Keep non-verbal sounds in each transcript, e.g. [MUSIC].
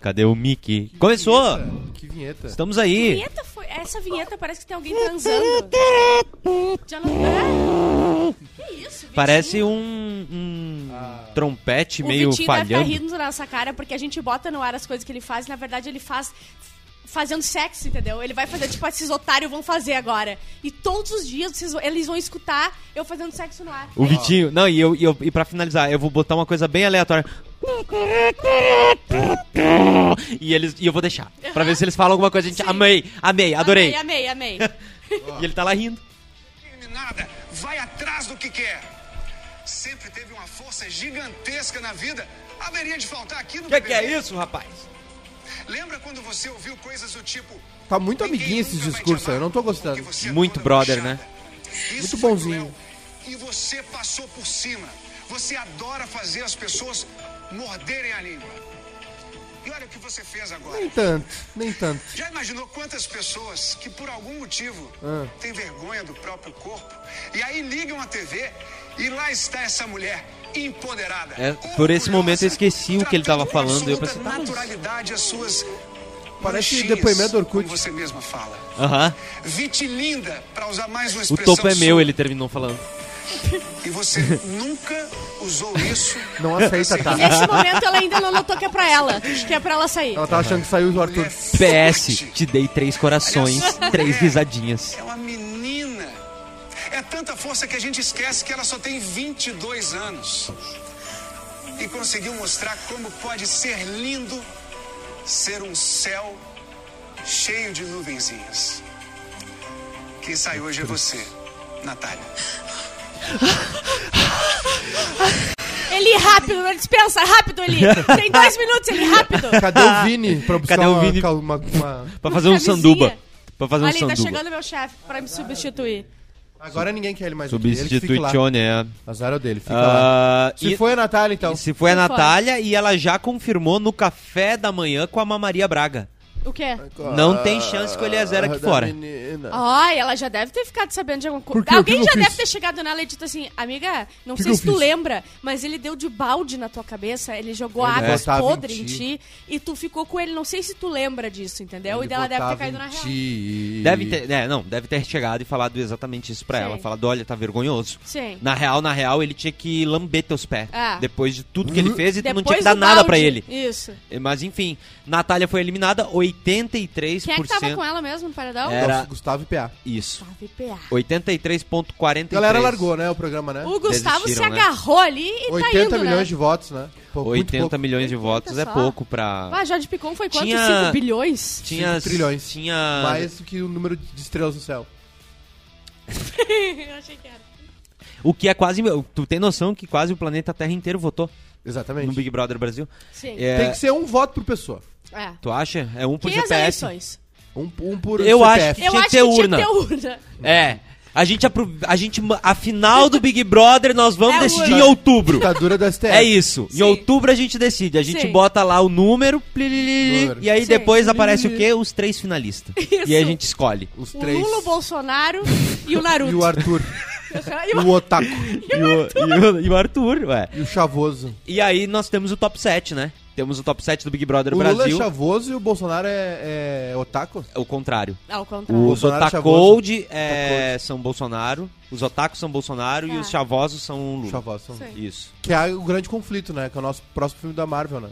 Cadê o Mickey? Começou! Que vinheta. Estamos aí. Vinheta foi... Essa vinheta parece que tem alguém transando. [LAUGHS] Já não é? Que isso, Vitinho? Parece um, um trompete O meio Vitinho deve estar falhando. rindo na nossa cara porque a gente bota no ar as coisas que ele faz e na verdade ele faz fazendo sexo, entendeu? Ele vai fazer tipo esses otários vão fazer agora. E todos os dias vocês eles vão escutar eu fazendo sexo no ar. O Vitinho. Não, e, eu, e, eu, e pra finalizar, eu vou botar uma coisa bem aleatória. E, eles, e eu vou deixar. Pra ver se eles falam alguma coisa. A gente, amei, amei, adorei. Amei, amei, amei. [LAUGHS] E ele tá lá rindo. Nada, vai atrás do que quer. Sempre teve uma força gigantesca na vida. Haveria de faltar aqui no O que, que é isso, rapaz? Lembra quando você ouviu coisas do tipo. Tá muito "Ninguém amiguinho esse discurso eu não tô gostando. é Muito brother, manchada." né? Isso Muito bonzinho. cruel. E você passou por cima. Você adora fazer as pessoas morderem a língua. E olha o que você fez agora. Nem tanto, nem tanto. Já imaginou quantas pessoas que por algum motivo Ah. têm vergonha do próprio corpo e aí ligam a TV e lá está essa mulher empoderada. É, por esse momento eu esqueci o que ele tava tratando com falando, eu pensei, tá, mas- naturalidade as suas Parece manchinhas, depoimento do Orkut. Você mesma fala. Aham. Vitilinda, para usar mais uma O expressão topo é sua. meu, ele terminou falando. E você [LAUGHS] nunca usou isso. Não aceita, tá? Nesse momento ela ainda não notou que é pra ela, que é pra ela sair. Ela tava achando que saiu o Arthur. PS, te dei três corações, três risadinhas. É uma menina. Tanta força que a gente esquece que ela só tem 22 anos. E conseguiu mostrar como pode ser lindo ser um céu cheio de nuvenzinhas. Quem sai hoje é você, Natália. [LAUGHS] Eli, rápido, não dispensa, rápido, Eli. Tem dois minutos, Eli, rápido. Cadê o Vini pra buscar Cadê o uma- Vini? uma- uma- Pra fazer um Camisinha. sanduba. Pra fazer um Ali, tá sanduba. chegando meu chefe pra me substituir. Agora ninguém quer ele mais lá. Substituione, é. Azar é o dele, fica lá. Ah, Se e- foi a Natália, então. Se foi a. Natália e ela já confirmou no café da manhã com a Mamaria Braga. O quê? Não tem chance com o Eliezer aqui Ah, fora. menina. Ai, ela já deve ter ficado sabendo de alguma Por coisa. quê? O Alguém já eu deve fiz? ter chegado nela e dito assim, amiga, não Que sei que se eu tu fiz? lembra, mas ele deu de balde na tua cabeça, ele jogou Ele águas botava em podres em ti. ti e tu ficou com ele, não sei se tu lembra disso, entendeu? Ele e dela deve ter caído na real. ti. Deve ter, é, não, deve ter chegado e falado exatamente isso pra Sim. ela. Falado, olha, tá vergonhoso. Sim. Na real, na real, ele tinha que lamber teus pés. Ah. Depois de tudo que ele fez e tu não tinha que dar do nada balde. pra ele. Isso. Mas enfim, Natália foi eliminada, 83%. Quem é que tava com ela mesmo no paredão? Era- Gustavo e PA. Isso. Tava IPA. 83,43%. A galera largou, né, o programa, né? O Gustavo se Desistiram, né? agarrou ali e 80 tá indo, milhões né? de votos, né? Pô, muito 80 pouco. milhões de votos é só. pouco pra. Ah, Jorge Picon foi quanto? Tinha- 5 bilhões? Tinha. Cinco trilhões. Tinha. Mais do que o número de estrelas no céu. [LAUGHS] Eu achei que era. O que é quase. Tu tem noção que quase o planeta Terra inteiro votou Exatamente. no Big Brother Brasil? Sim. É, Tem que ser um voto por pessoa. É. Tu acha? É um por Que as CPF. eleições? Um, um por Eu acho CPF. que Eu tinha acho que ter que tinha urna. que ter urna. É. A gente, apro- a gente. A final do Big Brother nós vamos É decidir urna. em outubro. Ditadura da STF. É isso. Em Sim. outubro a gente decide. A gente Sim. bota lá o número, Número. e aí Sim. depois aparece o quê? Os três finalistas. E aí a gente escolhe. Os O três. Lula, o Bolsonaro e o Naruto. E o Arthur. [LAUGHS] E e o- o Otaku. [LAUGHS] E o, e o- e o Arthur, ué. E o Chavoso. E aí nós temos o top 7, né? Temos o top 7 do Big Brother O Lula é Brasil. Chavoso e o Bolsonaro é, é Otaku? É o contrário. Ao contrário. Os Otacold é, são Bolsonaro, os Otakus são Bolsonaro e Ah. os Chavosos são Lula. Chavoso. Sim. Isso. Que é o grande conflito, né? Que é o nosso próximo filme da Marvel, né?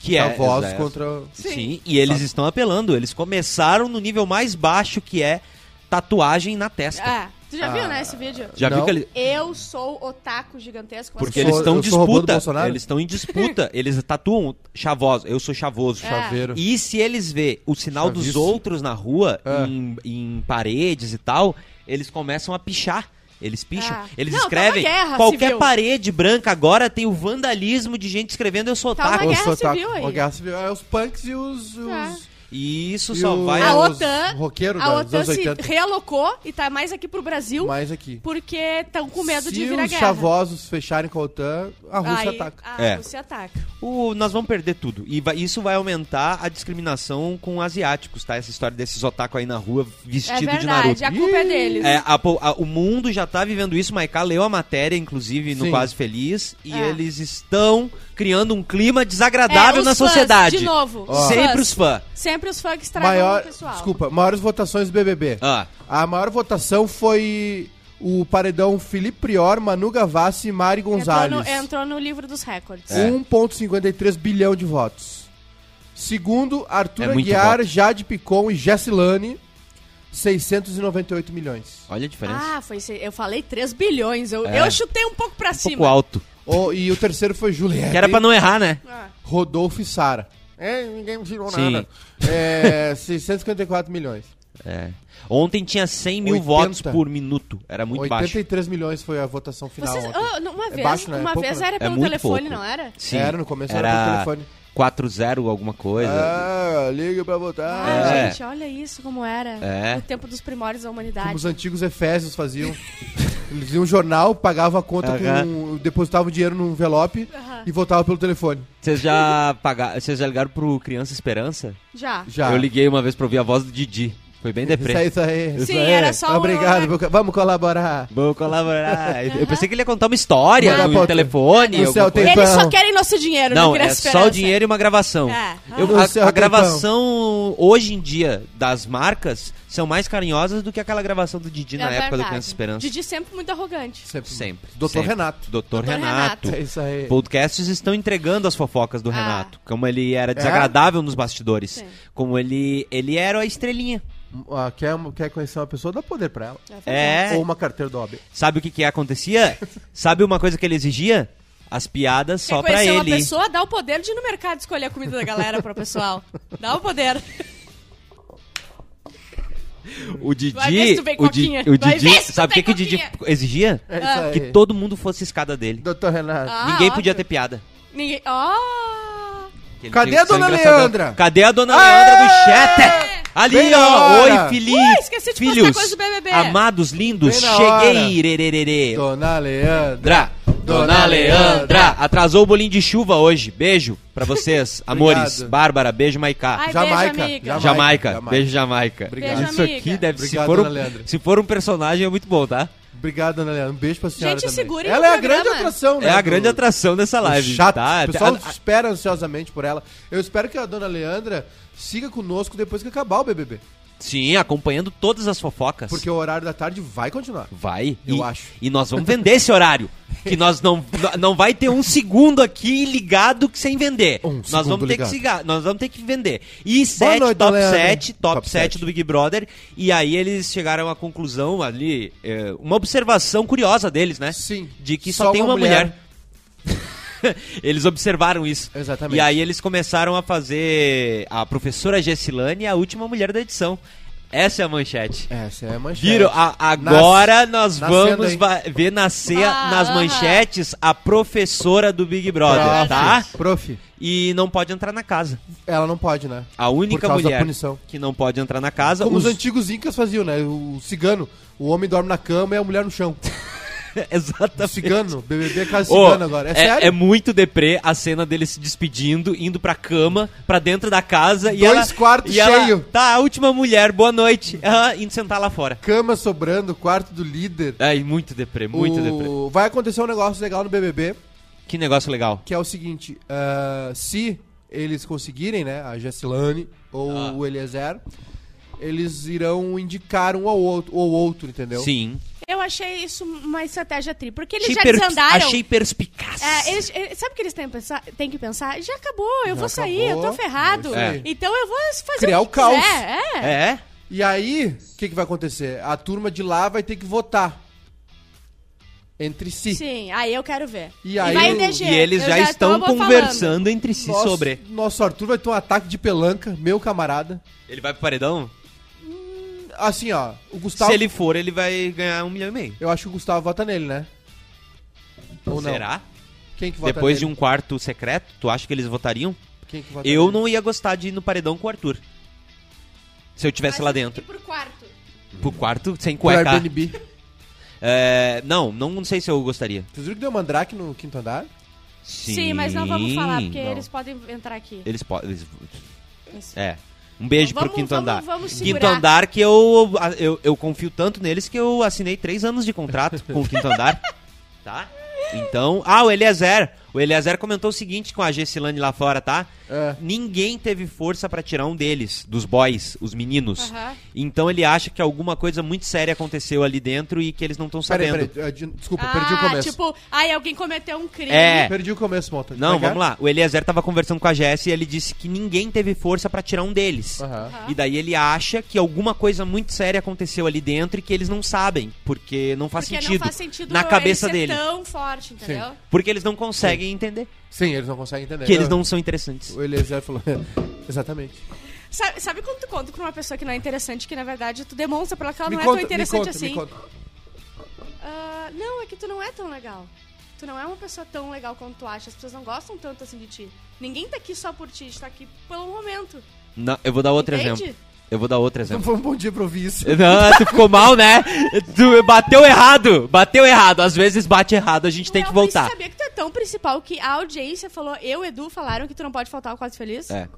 Que é. Chavosos é- contra... Sim. e eles estão apelando. Eles começaram no nível mais baixo que é tatuagem na testa. Ah, tu já viu, Ah. né, esse vídeo? Já viu Não. que ele. Eu sou otaku gigantesco. mas Porque eles estão em disputa. Eles estão em disputa. eles tatuam chavoso. Eu sou chavoso. É. Chaveiro. E se eles vê o sinal dos Chaviço. outros na rua, É. em, em paredes e tal, eles começam a pichar. Eles picham. Ah. Eles Não, tá escrevem. guerra qualquer civil. parede branca agora tem o vandalismo de gente escrevendo eu sou Tá uma otaku. guerra Os otaku. civil aí. Uma guerra civil. É os punks e os... os... É. E isso E só o- vai. A os OTAN, roqueiros a OTAN se 80. realocou e tá mais aqui pro Brasil Mais aqui. porque estão com medo Se de vir a os guerra. chavosos fecharem com a OTAN, a Rússia Aí, ataca. A É. Rússia ataca. O- nós vamos perder tudo. E vai- isso vai aumentar a discriminação com asiáticos, tá? Essa história desses otaku aí na rua É vestido de Naruto. verdade, a culpa é deles. É, a a- o mundo já tá vivendo isso, Maiká leu a matéria, inclusive, no Sim. Quase Feliz, e É. eles estão criando um clima desagradável É, na os fãs, sociedade. De novo. Ó. Sempre os fãs. Sempre os fãs que estragam Maior, o pessoal. desculpa, maiores votações do BBB. Ah, A maior votação foi o paredão Felipe Prior, Manu Gavassi e Mari Entrou Gonzalez. no, entrou no livro dos recordes. É. 1,53 bilhão de votos. Segundo, Arthur É Aguiar, voto. Jade Picon e Jessilane, 698 milhões. olha a diferença. Ah, foi, eu falei 3 bilhões. Eu, É. eu chutei um pouco pra um cima. pouco alto. O- e o terceiro foi Juliette, Que era pra não errar, né? Ah, Rodolfo e Sara. É, ninguém me tirou Sim. nada. É, [LAUGHS] 654 milhões. É. Ontem tinha 100 mil 80. votos por minuto. Era muito baixo. 83 milhões foi a votação final Vocês, ontem. ah, uma É vez, baixo, né? uma É pouco, vez né? era É pelo telefone, pouco. não era? Sim. Era, no começo era pelo telefone. 4-0 alguma coisa. Ah, liga pra votar. Ah, É. gente, olha isso como era. É. No tempo dos primórdios da Como humanidade. os antigos efésios faziam. [LAUGHS] Eles iam um jornal, pagavam a conta Aham. com. depositavam o dinheiro num envelope e voltavam pelo telefone. Vocês já pagaram, vocês já ligaram pro Criança Esperança? Já. Já. Eu liguei uma vez pra ouvir a voz do Didi. Foi bem Isso aí, deprê. isso aí. Isso Sim, aí. era só um- Obrigado, vamos colaborar. Vamos colaborar. Eu pensei que ele ia contar uma história Manda no pra- telefone. No alguma céu tem coisa. Eles só querem nosso dinheiro, Não, não é só o dinheiro e uma gravação. É. Eu- a, No céu a tem gravação hoje em dia das marcas são mais carinhosas do que aquela gravação do Didi na É época do. Criança Esperança. Didi sempre muito arrogante. Sempre. Sempre. Doutor sempre. Renato. Doutor Doutor Renato. É isso aí. Podcasts estão entregando as fofocas do Ah. Renato. Como ele era desagradável nos bastidores. Sim. Como ele, ele era a estrelinha. Ah, quer, quer conhecer uma pessoa, dá poder pra ela. É. Ou uma carteira do OAB. Sabe o que que acontecia? [LAUGHS] Sabe uma coisa que ele exigia? As piadas Quer só pra conhecer uma ele. pessoa, dá o poder de ir no mercado escolher a comida da galera pro pessoal. Dá o poder. O Didi, o, Di- coquinha. o Didi, sabe o que, que o Didi exigia? É isso Ah. aí. Que todo mundo fosse escada dele. Doutor Renato. Ah, Ninguém óbvio. podia ter piada. Ninguém. Ele Cadê a dona engraçadão. Leandra? Cadê a dona Aê! Leandra do chat? Ali, ó. Oi, Felipe. Ui, esqueci de postar Filhos, coisa do BBB. amados lindos, Bem na cheguei. Dona Leandra. Dra, Dona Leandra. Atrasou o bolinho de chuva hoje. Beijo pra vocês, [LAUGHS] amores. Bárbara, beijo, Maiká. Ai, Jamaica. beijo, amiga. Jamaica. Jamaica, Jamaica. beijo Jamaica. Obrigado. Beijo, Isso aqui deve Obrigado, se for, dona um, Leandra. se for um personagem é muito bom, tá? Obrigado, Dona Leandra. Um beijo pra senhora Gente, também. segurem Ela é a grande programa. atração, né? É a grande atração dessa live. Chato. Tá? O pessoal A- a- espera ansiosamente por ela. Eu espero que a Dona Leandra siga conosco depois que acabar o BBB. Sim, acompanhando todas as fofocas. Porque o horário da tarde vai continuar. Vai. Eu e, acho. E nós vamos vender esse horário. Que nós não, não vai ter um segundo aqui ligado sem vender. Um nós vamos ter ligado. que siga- nós vamos ter que vender. E 7, noite, top Leandro. 7, top, Top 7 sete. do Big Brother. E aí eles chegaram à conclusão ali, é, uma observação curiosa deles, né? Sim. De que só, tem uma, mulher. [LAUGHS] eles observaram isso. Exatamente. E aí eles começaram a fazer a professora Gessilane a última mulher da edição. Essa é a manchete. Essa é a manchete. Viram? A- agora nós Nascendo, vamos ver nascer Ah, nas manchetes a professora do Big Brother, Prof. tá? Prof. E não pode entrar na casa. Ela não pode, né? A única Por causa da mulher punição. que não pode entrar na casa. Como os... os- antigos incas faziam, né? O cigano. O homem dorme na cama e a mulher no chão. [LAUGHS] O [LAUGHS] Exatamente. cigano. BBB é casa Ô, cigana agora. É, sério? é muito deprê a cena dele se despedindo, indo pra cama, pra dentro da casa e Dois ela. quartos e ela, cheio. Tá, a última mulher, boa noite. Ah, indo sentar lá fora. Cama sobrando, quarto do líder. Ai, muito deprê, muito O- deprê. Vai acontecer um negócio legal no BBB, Que negócio legal. que é o seguinte. ah, se eles conseguirem, né? A Jessilane ou Ah. o Eliezer, eles irão indicar um ao outro, ou outro entendeu? Sim. Eu achei isso uma estratégia tri, porque eles Achei, já per- desandaram. achei perspicaz. É, eles, eles- sabe o que eles têm que pensar? Têm que pensar? Já acabou, eu Já vou sair, acabou, eu tô ferrado. é. Então eu vou fazer Criar o o que caos. quiser, É. É? E aí, o que, que vai acontecer? A turma de lá vai ter que votar entre si. Sim, aí eu quero ver. E aí vai o- eleger. E eles Eu já, estão tô falando. conversando entre si Nosso, sobre. Nosso Arthur vai ter um ataque de pelanca, meu camarada. Ele vai pro paredão? Assim, ó, o Gustavo. Se ele for, ele vai ganhar um milhão e meio. Eu acho que o Gustavo vota nele, né? Ou não? Será? Quem que vota Depois de nele? um quarto secreto, tu acha que eles votariam? Quem que vota Eu nele? não ia gostar de ir no paredão com o Arthur. Se eu tivesse Mas lá dentro. pro quarto? Pro quarto, sem Pro cueca. Airbnb. [LAUGHS] É, não, não, não sei se eu gostaria. Vocês viram que deu mandrake no quinto andar? Sim, mas não vamos falar, porque não. eles podem entrar aqui. Eles podem. Isso. É. Um beijo Vamos- pro quinto vamos- andar. vamos quinto andar que eu, eu, eu confio tanto neles que eu assinei três anos de contrato com o quinto andar. [LAUGHS] Tá? Então. Ah, o Eliezer. O Eliezer comentou o seguinte com a Gessilane lá fora, tá? É. Ninguém teve força pra tirar um deles, dos boys, os meninos. Aham. Então ele acha que alguma coisa muito séria aconteceu ali dentro e que eles não estão Peraí, sabendo. peraí. eh, de- Desculpa, ah, perdi o começo. tipo, ai, alguém cometeu um crime. É. Perdi o começo, Monta. Não, vamos lá. O Eliezer tava conversando com a Jess e ele disse que ninguém teve força pra tirar um deles. Aham. E daí ele acha que alguma coisa muito séria aconteceu ali dentro e que eles não sabem, porque não faz Porque sentido, não faz sentido na cabeça ele ser dele. tão forte, entendeu? Porque eles não conseguem entender Sim, eles não conseguem entender. que eles não são interessantes. O Eliezer falou. Exatamente. Sabe, sabe quando tu conta com uma pessoa que não é interessante, que na verdade tu demonstra pra ela que ela me não conta, é tão interessante me conta, assim? me conta. Ah, não, é que tu não é tão legal. Tu não é uma pessoa tão legal quanto tu acha. As pessoas não gostam tanto assim de ti. Ninguém tá aqui só por ti, a gente tá aqui pelo momento. Não, eu vou dar outro Entende? exemplo. Eu vou dar outro Não exemplo. foi um bom dia pra ouvir isso. Não, tu ficou mal, né? Tu bateu errado. Bateu errado. Às vezes bate errado, a gente tem que voltar. sabia que tu é tão principal que a audiência falou, eu e Edu falaram que tu não pode faltar o Quase Feliz? É.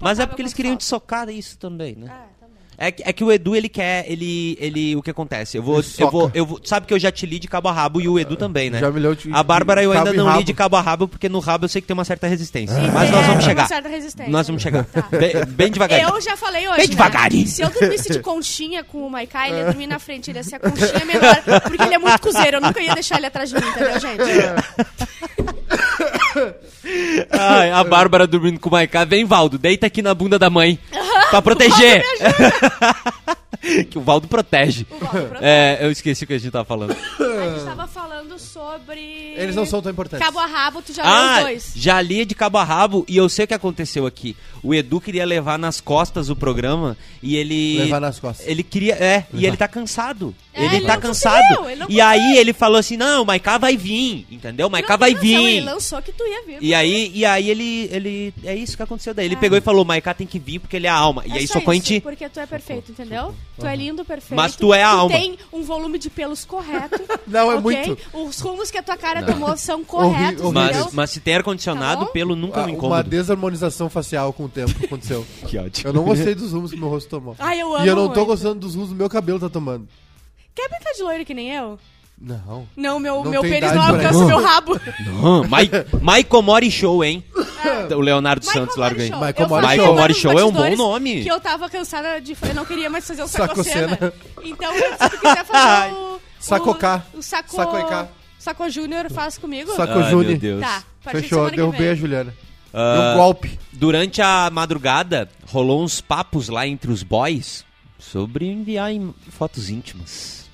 Mas é porque eles queriam te socar isso também, né? É. É que, é que o Edu, ele quer, ele, ele, o que acontece? Eu vou, eu vou, eu vou, sabe que eu já te li de cabo a rabo e o Edu também, né? Já me leu de- A Bárbara eu de ainda não li de cabo a rabo, porque no rabo eu sei que tem uma certa resistência. Sim, Mas é, nós vamos tem chegar. Uma certa resistência. Nós vamos chegar. Tá. Bem, bem devagarinho. Eu já falei hoje. Bem né? devagarinho. Se eu dormisse de conchinha com o Maikai, ele ia dormir na frente. Ele ia ser a conchinha menor. Porque ele é muito cozeiro. Eu nunca ia deixar ele atrás de mim, entendeu, gente? [LAUGHS] [LAUGHS] Ai, a Bárbara dormindo com o Maiká. Vem, Valdo, deita aqui na bunda da mãe. [LAUGHS] pra proteger. [LAUGHS] [LAUGHS] que o Valdo protege. O Valdo protege. É, eu esqueci o que a gente tava falando. A gente tava falando sobre. Eles não são tão importantes. Cabo a rabo, tu já leu Ah, os dois. já li de cabo a rabo e eu sei o que aconteceu aqui. O Edu queria levar nas costas o programa e ele. Levar nas costas. Ele queria. É, e ele tá cansado. É, ele, ele tá não cansado. ele não e aí ele falou assim: não, o Maiká vai vir, entendeu? O Maiká vai razão, vir. Ele lançou que tu ia vir. E aí, e aí ele, ele. É isso que aconteceu daí. Ele pegou e falou: Maiká tem que vir porque ele é a alma. E É aí só socou em isso, ti. Porque tu é perfeito, entendeu? Tu é lindo, perfeito. Mas tu é a alma. tem um volume de pelos correto. [LAUGHS] Não, é ok? muito. Os rumos que a tua cara tomou são corretos, Horrível. entendeu? Mas, mas se tem ar-condicionado, Tá bom? pelo nunca Ah, me uma incomoda. desarmonização facial com o tempo aconteceu. [LAUGHS] Que ódio. Eu não gostei dos rumos que meu rosto tomou. Ai, eu amo e eu não tô muito. gostando dos rumos que meu cabelo tá tomando. Quer brincar de loiro que nem eu? Não. Não, meu, Não meu tem pênis idade não pra alcança isso. meu rabo. Não, Mai- Michael Mori Show, hein? O Leonardo Santos Michael larga aí. Mori Show. Michael Eu Mori falei Show. lá Michael Mori nos Show é um bom bastidores nome. Que eu tava cansada de... Eu não queria mais fazer o Sacocena. sacocena. Então, se tu quiser fazer o... Sacocá. O, o saco... Sacoicá. Saco Júnior, faz comigo? Saco Ai, Júnior. meu Deus. Tá, a partir de Fechou, semana que derrubei vem. a Juliana. Ah, Deu um golpe. Durante a madrugada, rolou uns papos lá entre os boys sobre enviar em- fotos íntimas.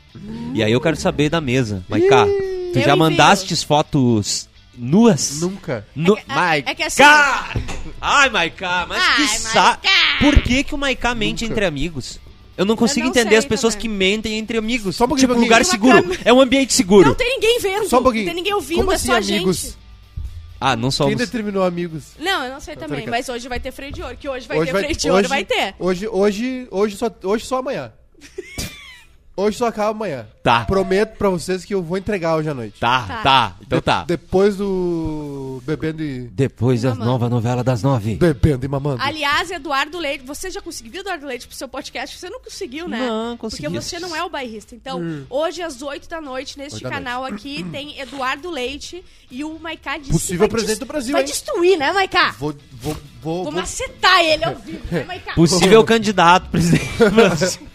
E aí eu quero saber da mesa. Maiká, tu Eu já envio. mandastes fotos nuas? Nunca. Nu É que- é que assim- Ai, Maiká, mas Ai, que saco! Por que, que o Maiká mente entre amigos? Eu não consigo não entender sei as pessoas também. que mentem entre amigos. Só um pouquinho, tipo, pouquinho. lugar seguro. É um ambiente seguro. Não tem ninguém vendo. Só um pouquinho. Não tem ninguém ouvindo, Como é assim, só a amigos? gente. Ah, não Quem somos. determinou amigos? Não, eu não sei também, ligado. mas hoje vai ter freio de ouro. Que hoje vai hoje ter freio de ouro, vai ter. Hoje, hoje, hoje, só, hoje só amanhã. Hoje só acaba amanhã. Tá. Prometo pra vocês que eu vou entregar hoje à noite. Tá, Tá. tá. Então De- tá. Depois do Bebendo e. Depois da nova novela das nove. Bebendo e mamando. Aliás, Eduardo Leite, você já conseguiu Eduardo Leite pro seu podcast? Você não conseguiu, né? Não, consegui. Porque você não é o bairrista. Então, hoje às 8 da noite, neste Oito da canal aqui, tem Eduardo Leite e o Maiká disse Possível vai presidente do Brasil, Vai hein? destruir, né, Maiká? Vou, vou, vou, Vou vou, macetar ele ao vivo, né, Maiká? Possível candidato presidente do [LAUGHS] Brasil.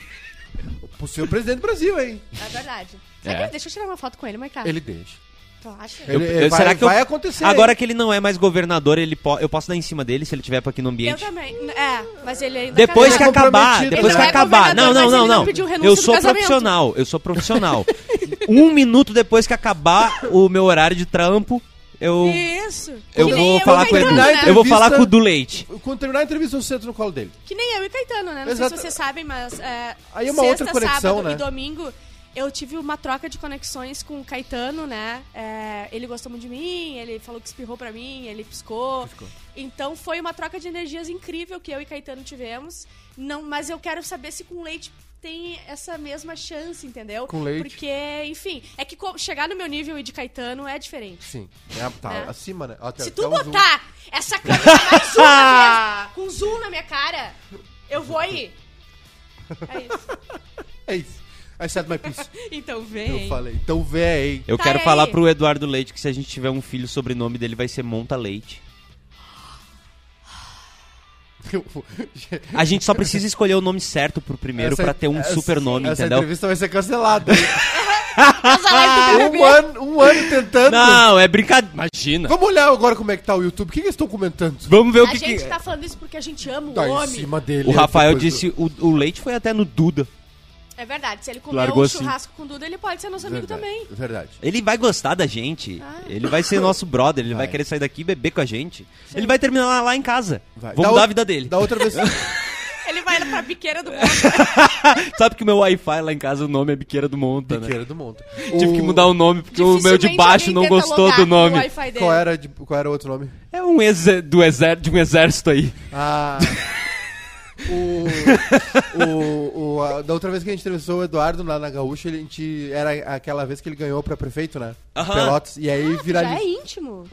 Possível presidente do Brasil, hein? É verdade. É. Será que- Deixa eu tirar uma foto com ele, Maiká. Ele deixa. Tu acha? Ele, Eu- eu- vai, será que eu- vai acontecer. Agora hein? que ele não é mais governador, ele po- eu posso dar em cima dele se ele estiver aqui no Eu ambiente. também. É, mas ele ainda Depois que Ele é acabar, comprometido. depois Ele que não é acabar. Não, não, mas não, ele não não. pediu renúncia Eu do sou casamento. profissional, eu sou profissional. um minuto depois que acabar o meu horário de trampo, eu Isso. eu Que nem vou eu falar e com o Edu. Caetano, né? Eu vou falar com o do Leite. Quando terminar a entrevista, eu sento no colo dele. Que nem eu e Caetano, né? Não Exato. sei se vocês sabem, mas. É, Aí é uma sexta, outra conexão, sábado né? E domingo eu tive uma troca de conexões com o Caetano, né? É, ele gostou muito de mim, ele falou que espirrou pra mim, ele piscou. Então foi uma troca de energias incrível que eu e Caetano tivemos. Não, mas eu quero saber se com leite tem essa mesma chance, entendeu? Com leite. Porque, enfim, é que chegar no meu nível e de Caetano é diferente. Sim. É, tá É. acima, né? Tem Se até tu um zoom. botar essa câmera mais uma vez, [LAUGHS] com zoom na minha cara, eu vou aí. É isso. É isso. I said my piece. [LAUGHS] Então vem. Eu falei. Então vem. Eu Tá quero aí. falar pro Eduardo Leite que se a gente tiver um filho, o sobrenome dele vai ser Monta Leite. A gente só precisa escolher o nome certo pro primeiro Essa- pra ter um essa- super nome, Essa entendeu? entrevista vai ser cancelada. Essa um, ano, um ano tentando. Não, é brincadeira. Imagina. Vamos olhar agora como é que tá o YouTube. O que, que eles estão comentando? Vamos ver o A que, gente que... tá falando isso porque a gente ama o Tá em homem. cima dele. O Rafael depois do- disse, o, o Leite foi até no Duda. É verdade, se ele comer Largou um assim. churrasco com Duda, ele pode ser nosso amigo Verdade, também. Verdade. Ele vai gostar da gente. Ah. Ele vai ser nosso brother. Ele vai, Vai. querer sair daqui e beber com a gente. Ele vai terminar lá, lá em casa. Vai. Vou Da mudar ou- a vida dele. Da outra vez. [LAUGHS] Ele vai pra biqueira do mundo. [LAUGHS] Sabe que o meu Wi-Fi lá em casa, o nome é Biqueira do Monta, né? Biqueira do Monta. Tive que mudar o nome porque o meu de baixo não gostou do no nome. Qual era, de, qual era o outro nome? É um ex do, exer, de um exército aí. Ah. [LAUGHS] o, o, o- a- da outra vez que a gente entrevistou o Eduardo lá na Gaúcha, ele- a gente, era aquela vez que ele ganhou pra prefeito, né? Aham. Pelotas. E aí Ah, já viralizou. é íntimo.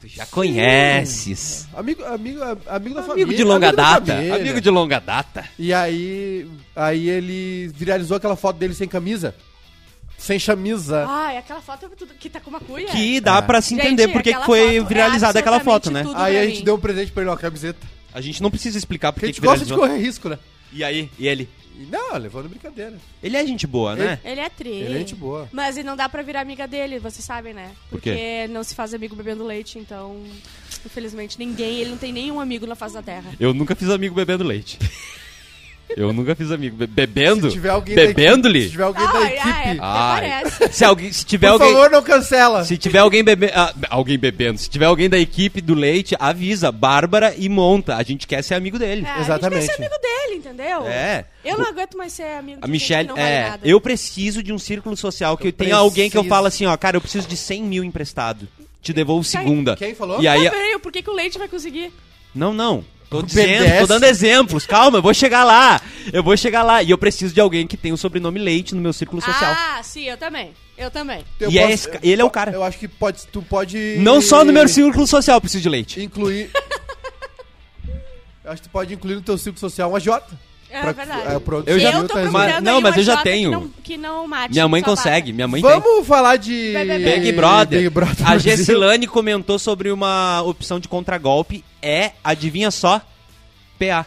Tu já conheces. Amigo, amigo, amigo da família. Amigo de longa da data. família. Amigo de longa data. E aí, aí ele viralizou aquela foto dele sem camisa. Sem chamisa. Ah, é aquela foto que tá com uma cuia? Que dá É. pra se Gente, entender porque foi foto é viralizada aquela foto, né? aí a gente mim. deu um presente pra ele, uma camiseta. A gente não precisa explicar Porque a que gente gosta de correr risco, né? E aí? E ele? Não, levando brincadeira. Ele é gente boa, né? Ele é tri. Ele é gente boa. Mas e não dá pra virar amiga dele, vocês sabem, né? Por quê? Porque não se faz amigo bebendo leite, então... Infelizmente, ninguém, ele não tem nenhum amigo na face da Terra. Eu nunca fiz amigo bebendo leite. [LAUGHS] Eu nunca fiz amigo. Be- bebendo? Se tiver alguém equipe- Se Bebendo-lhe? tiver alguém da Ah, equipe, ah, é. [LAUGHS] Se, alguém, se tiver por alguém. favor, não cancela. Se tiver alguém bebendo. alguém bebendo. Se tiver alguém da equipe do leite, avisa. Bárbara e monta. A gente quer ser amigo dele. É, Exatamente. A gente quer ser amigo dele, entendeu? É. Eu não aguento mais ser amigo de A Michelle, que não vale é, nada. eu preciso de um círculo social que Eu tenha alguém que eu falo assim, ó, cara, eu preciso de 100 mil emprestado. Te devolvo segunda. Quem falou? E aí, Ah, peraí, por que, que o leite vai conseguir? não, não. Tô dizendo, BDS. tô dando exemplos. Calma, eu vou chegar lá. Eu vou chegar lá. E eu preciso de alguém que tenha o sobrenome Leite no meu círculo social. Ah, sim, eu também. Eu também. Eu E é esse ca- ele é o cara. Eu acho que pode, tu pode. Não só no meu círculo social eu preciso de leite. Incluir. [LAUGHS] eu acho que tu pode incluir no teu círculo social um AJ. É Pra- verdade. é, produção Eu já- eu tô tá Mas- não, mas eu já tenho. Que não, que não mate Minha mãe consegue, minha mãe tem. Vamos falar de. Big Brother. Big Brother A. Gessilane comentou sobre uma opção de contragolpe. É, adivinha só, PA.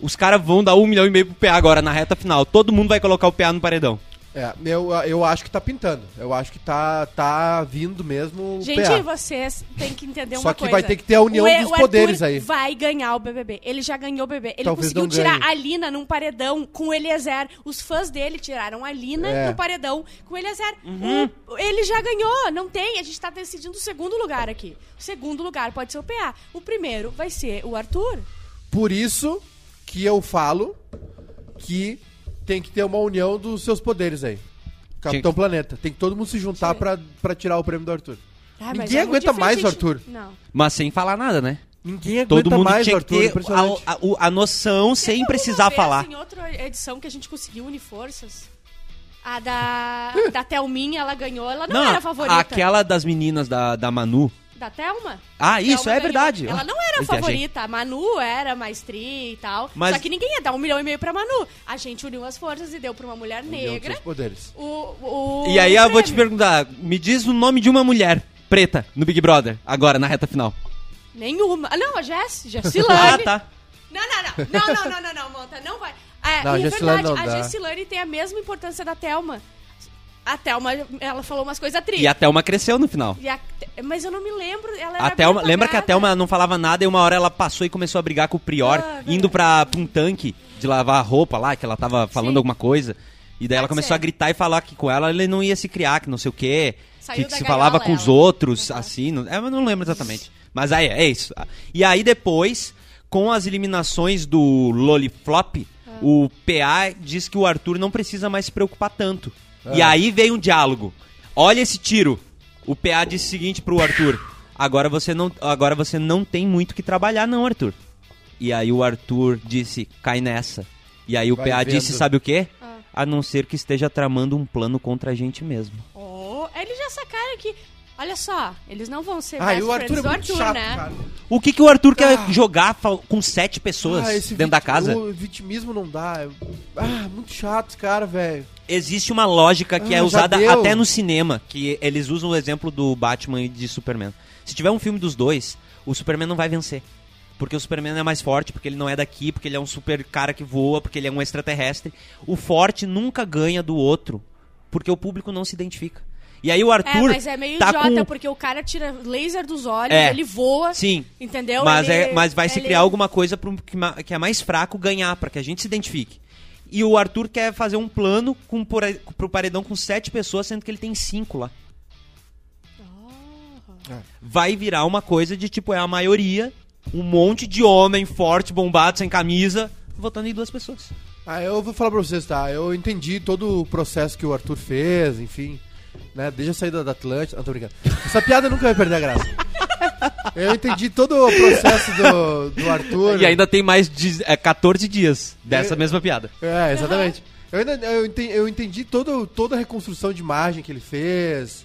Os caras vão dar um milhão e meio pro PA agora na reta final. Todo mundo vai colocar o PA no paredão. É, eu, eu acho que tá pintando. Eu acho que tá, tá vindo mesmo o Gente, PA. vocês têm que entender Só uma que coisa. vai ter que ter a união O dos o Arthur poderes aí. vai ganhar o BBB. Ele já ganhou o BBB. Ele Talvez conseguiu não tirar a Lina num paredão com o Eliezer. Os fãs dele tiraram a Lina É. no paredão com o Eliezer. Uhum. O- ele já ganhou. Não tem. A gente tá decidindo o segundo lugar aqui. O segundo lugar pode ser o PA. O primeiro vai ser o Arthur. Por isso que eu falo que tem que ter uma união dos seus poderes aí. Capitão que- Planeta. Tem que todo mundo se juntar pra, pra tirar o prêmio do Arthur. Ah, Ninguém é aguenta mais o Arthur. Não. Mas sem falar nada, né? Ninguém aguenta Todo mundo mais o tinha Arthur. que ter a, a- a noção sem precisar vez falar. Em outra edição que a gente conseguiu unir forças. A da, [LAUGHS] da Thelminha, ela ganhou. Ela não, era a favorita. aquela das meninas da, da Manu. Da Thelma? Ah, isso, Thelma é ganhou. verdade. Ela não era a favorita. A Manu era mais tri e tal. Mas- Só que ninguém ia dar um milhão e meio pra Manu. A gente uniu as forças e deu pra uma mulher negra. seus poderes. O, o E aí eu vou te perguntar, me diz o nome de uma mulher preta no Big Brother, agora, na reta final. Nenhuma. Ah, não, a Jess. [LAUGHS] Ah, Jessilane. tá. Não, não, não. Não, não, não, não, não, Monta. Não vai. É, Não, e é Jessilane verdade, não a. Jessilane tem a mesma importância da Thelma. A Thelma, ela falou umas coisas tri. E a Thelma cresceu no final. E a- mas eu não me lembro. Ela era A Thelma, bem lembra que a. Thelma não falava nada e uma hora ela passou e começou a brigar com o Prior, Ah, indo pra, pra um tanque de lavar a roupa lá, que ela tava falando Sim. alguma coisa. E daí ela começou ser. a gritar e falar que com ela ele não ia se criar, que não sei o quê. Saiu que, se falava com os ela. outros, Uhum. assim. Não, é, eu não lembro exatamente. Mas aí, é isso. E aí depois, com as eliminações do Loliflop, Ah. o PA diz que o Arthur não precisa mais se preocupar tanto. E aí veio um diálogo. Olha esse tiro. O PA disse o seguinte pro Arthur: agora você não, agora você não tem muito que trabalhar, não, Arthur. E aí o Arthur disse: cai nessa. E aí o Vai PA vendo. disse: sabe o quê? Ah. A não ser que esteja tramando um plano contra a gente mesmo. Oh, eles já sacaram que. Olha só, eles não vão ser Ah, best o Arthur friends é Arthur, chato, né? cara. O que, que o Arthur quer Ah. jogar fa- com sete pessoas Ah, dentro da casa? O vitimismo não dá. Ah, muito chato esse cara, velho. Existe uma lógica que Ah, é usada deu. até no cinema, que eles usam o exemplo do Batman e de Superman. Se tiver um filme dos dois, o Superman não vai vencer. Porque o Superman é mais forte, porque ele não é daqui, porque ele é um super cara que voa, porque ele é um extraterrestre. O forte nunca ganha do outro, porque o público não se identifica. E aí o É, Arthur mas é meio tá idiota, com... porque o cara tira laser dos olhos, É. ele voa. Sim. Entendeu? Mas, Ele- é, mas vai se ele- criar alguma coisa pro que que é mais fraco ganhar, pra que a gente se identifique. E o Arthur quer fazer um plano com, por, pro paredão com sete pessoas, sendo que ele tem cinco lá. Vai virar uma coisa de tipo, é a maioria, um monte de homem forte, bombado, sem camisa, votando em duas pessoas. Ah, eu vou falar pra vocês, tá? Eu entendi todo o processo que o Arthur fez, enfim. Né? Desde a saída da Atlântica. Não, tô brincando. Essa piada nunca vai perder a graça. Eu entendi todo o processo do, do Arthur. E ainda tem mais de, é, 14 dias dessa É. mesma piada. É, exatamente. Eu, ainda, eu entendi, eu entendi todo, toda a reconstrução de imagem que ele fez,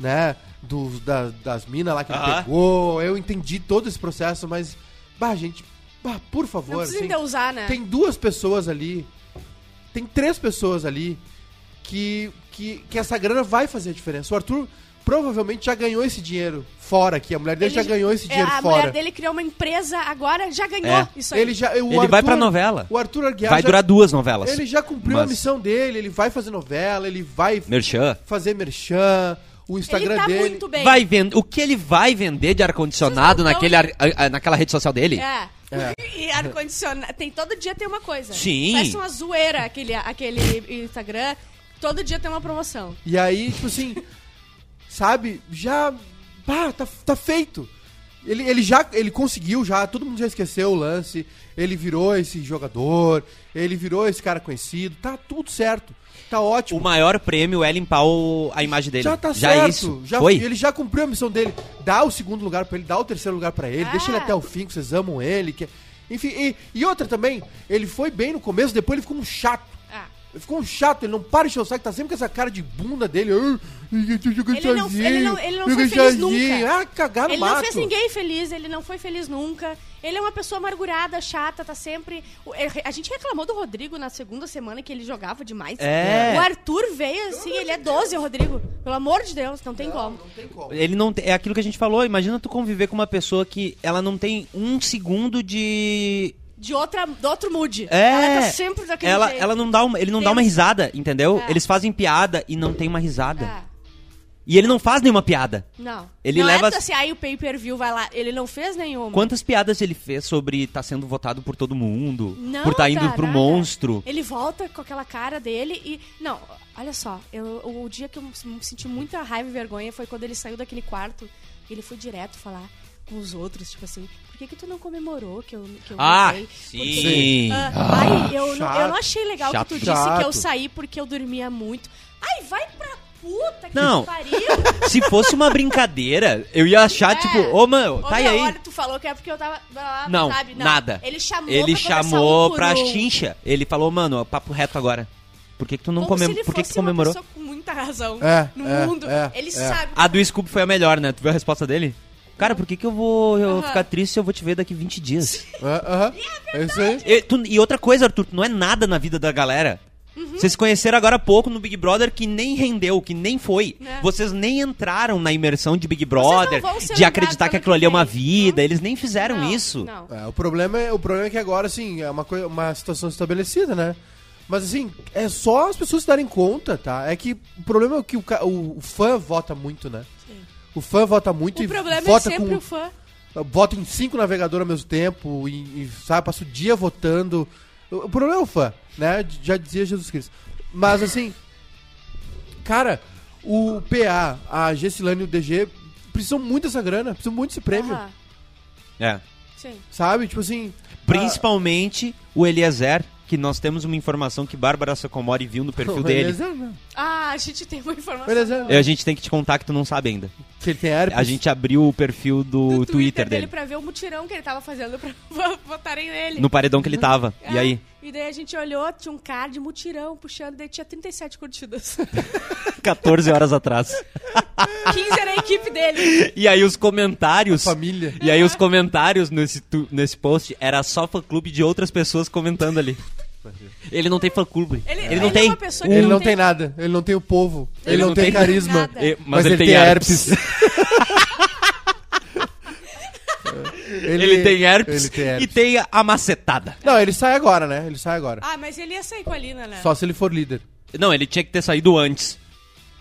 né? Dos, da- das minas lá que ele Aham. pegou. Eu entendi todo esse processo, mas. Bah, gente, bah, por Não favor. precisa assim, ainda usar, né? tem duas pessoas ali. Tem três pessoas ali que, que, que essa grana vai fazer a diferença. O Arthur provavelmente já ganhou esse dinheiro fora aqui. A mulher dele Ele já ganhou esse é, dinheiro a fora. mulher dele criou uma empresa, agora já ganhou É. isso aí. Ele já, o Ele vai pra novela. O Arthur Aguiar Vai já- durar duas novelas. ele já cumpriu a Mas- missão dele, ele vai fazer novela, ele vai Merchan. fazer merchan, o Instagram ele tá dele. muito bem. Vai vender. O que ele vai vender de ar-condicionado naquele ar- a- a- naquela rede social dele? É. É. [LAUGHS] E ar-condicionado. Tem todo dia tem uma coisa. Sim. Parece uma zoeira aquele, aquele Instagram. Todo dia tem uma promoção. E aí, tipo assim, sabe, já. Pá, tá, tá feito. Ele, ele já ele conseguiu já, todo mundo já esqueceu o lance. Ele virou esse jogador, ele virou esse cara conhecido, tá tudo certo. Tá ótimo. O maior prêmio é limpar o- a imagem dele. Já tá é certo. isso. Já, Foi? Ele já cumpriu a missão dele. Dá o segundo lugar pra ele, dá o terceiro lugar pra ele, Ah. deixa ele até o fim, que vocês amam ele. Que... Enfim, e, e outra também, ele foi bem no começo, depois ele ficou um chato. Ele ficou um chato, ele não para de encher o saco, tá sempre com essa cara de bunda dele. "Ah, eu tô jogando Ele não- ele não- ele não foi feliz sozinho." nunca. Ah, cagar no Ele mato. não fez ninguém feliz, ele não foi feliz nunca. Ele é uma pessoa amargurada, chata, tá sempre. é, A gente reclamou do Rodrigo na segunda semana que ele jogava demais. É. O Arthur veio assim, ele é 12, Rodrigo. Pelo amor de Deus, não tem como. Não tem como. Ele não tem- é aquilo que a gente falou. Imagina tu conviver com uma pessoa que ela não tem um segundo de De outra, do outro mood. É. Ela tá sempre daquele ela, jeito. ela não dá uma, ele não Tem dá uma um- risada, entendeu? É. Eles fazem piada e não tem uma risada. Ah, E ele não faz nenhuma piada. não. Ele não leva- É assim, aí o pay-per-view vai lá. Ele não fez nenhuma. Quantas piadas ele fez sobre estar sendo votado por todo mundo? Não, por estar indo cara, pro monstro? Ele volta com aquela cara dele e. Não, olha só, eu, o dia que eu senti muita raiva e vergonha foi quando ele saiu daquele quarto e ele foi direto falar com os outros, tipo assim, por que, que tu não comemorou que eu, que eu Ah, sim. Porque, ah, ai, eu, não, chato. eu não achei legal Chato. que tu disse que eu Chato. saí porque eu dormia muito. Ai, vai pra puta que Não. pariu! [LAUGHS] Se fosse uma brincadeira, eu ia achar, É. tipo, ô, mano, Ô, tá meu, aí. Olha, tu falou que é porque eu tava. lá, Não, sabe? nada. Ele chamou Ele pra chamou um pra um. chincha. Ele falou, mano, papo reto agora. Por que, que tu não Como comem... se ele Por que, que tu uma comemorou? pessoa com muita razão É, no é, mundo. é, ele é. sabe. A do Scooby foi a melhor, né? Tu viu a resposta dele? Cara, por que, que eu vou eu Aham. ficar triste se eu vou te ver daqui 20 dias? Ah, [LAUGHS] Aham. É isso aí. E, tu- e outra coisa, Arthur, tu não é nada na vida da galera. Uhum. Vocês se conheceram agora há pouco no Big Brother que nem rendeu, que nem foi. É. Vocês nem entraram na imersão de Big Brother, de acreditar que aquilo ali é uma vida. Não. Eles nem fizeram Não, isso. Não. É, o, problema é, o problema é que agora, assim, é uma, coisa, uma situação estabelecida, né? Mas, assim, é só as pessoas se darem conta, tá? É que o problema é que o, o fã vota muito, né? Sim. O fã vota muito O e problema é vota sempre com, o fã. Vota em cinco navegadores ao mesmo tempo e, e, sabe, passa o dia votando. O, o problema é o fã, né? Já dizia Jesus Cristo. Mas, assim, cara, o PA, a Gessilane e o DG precisam muito dessa grana, precisam muito desse prêmio, Aham, É. Sim. sabe? Tipo assim... Principalmente o Eliezer, que nós temos uma informação que Bárbara Sacomori viu no [LAUGHS] perfil dele. Beleza, né? Ah, a gente tem uma informação. Beleza. E a gente tem que te contar que tu não sabe ainda. Se ele tem herpes. A gente abriu o perfil do, do Twitter, dele. pra ver o mutirão que ele tava fazendo pra [LAUGHS] votarem nele. No paredão que ele tava. E É, aí? E daí a gente olhou, tinha um cara de mutirão puxando, daí tinha 37 curtidas. [LAUGHS] 14 horas atrás. [LAUGHS] 15 era a equipe dele. E aí os comentários. Família. E aí os comentários nesse, tu- nesse post era só fã clube de outras pessoas comentando ali. Ele não tem fã clube. Ele, Ele, ele não é tem. uma pessoa que Ele não tem nada. Ele não tem o povo. Ele, não, tem, carisma. nada. E- Mas, ele, tem herpes. Ele, tem herpes, Ele tem herpes. e tem a macetada. Não, ele sai agora, né? Ele sai agora. Ah, mas ele ia sair com a Lina, né? Só se ele for líder. Não, ele tinha que ter saído antes.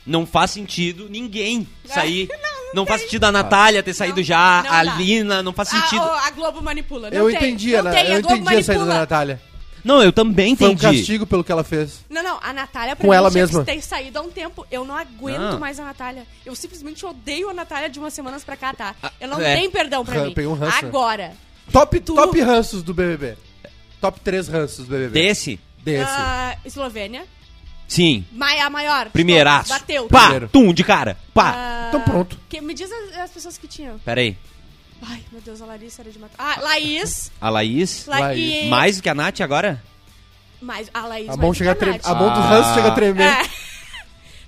Não faz sentido ninguém sair. [LAUGHS] Não, Não, não faz tem. sentido a Natália ter saído já, não a dá. Lina, não faz sentido. Ah, oh, a Globo manipula. Não eu tem, entendi, não Ana. tem, Eu a Globo entendi a saída da. Natália. Não, eu também Foi um entendi. castigo pelo que ela fez. Não, não, a Natália pra Com mim ela tinha mesma. que ter saído há um tempo. Eu não aguento Não. mais a Natália. Eu simplesmente odeio a Natália de umas semanas pra cá, tá? Eu não é. tenho perdão pra Ran- mim. peguei um ranço? Agora. Top, Tu- top ranços do BBB. Top 3 ranços do BBB. Desse? Desse. ah, Eslovênia. Sim. Mai- a maior. Primeiraço. Bateu. Pá, Primeiro. tum, de cara. Pá. Ah, Então pronto. Que, me diz as, as pessoas que tinham. Pera aí. Ai, meu Deus, a Larissa era de matar. Ah, Laís. A Laís. La Laís. Mais do que a Nath agora? Mais, a Laís. A mão, do chega a que a mão do Ah. ranço chega a tremer. É.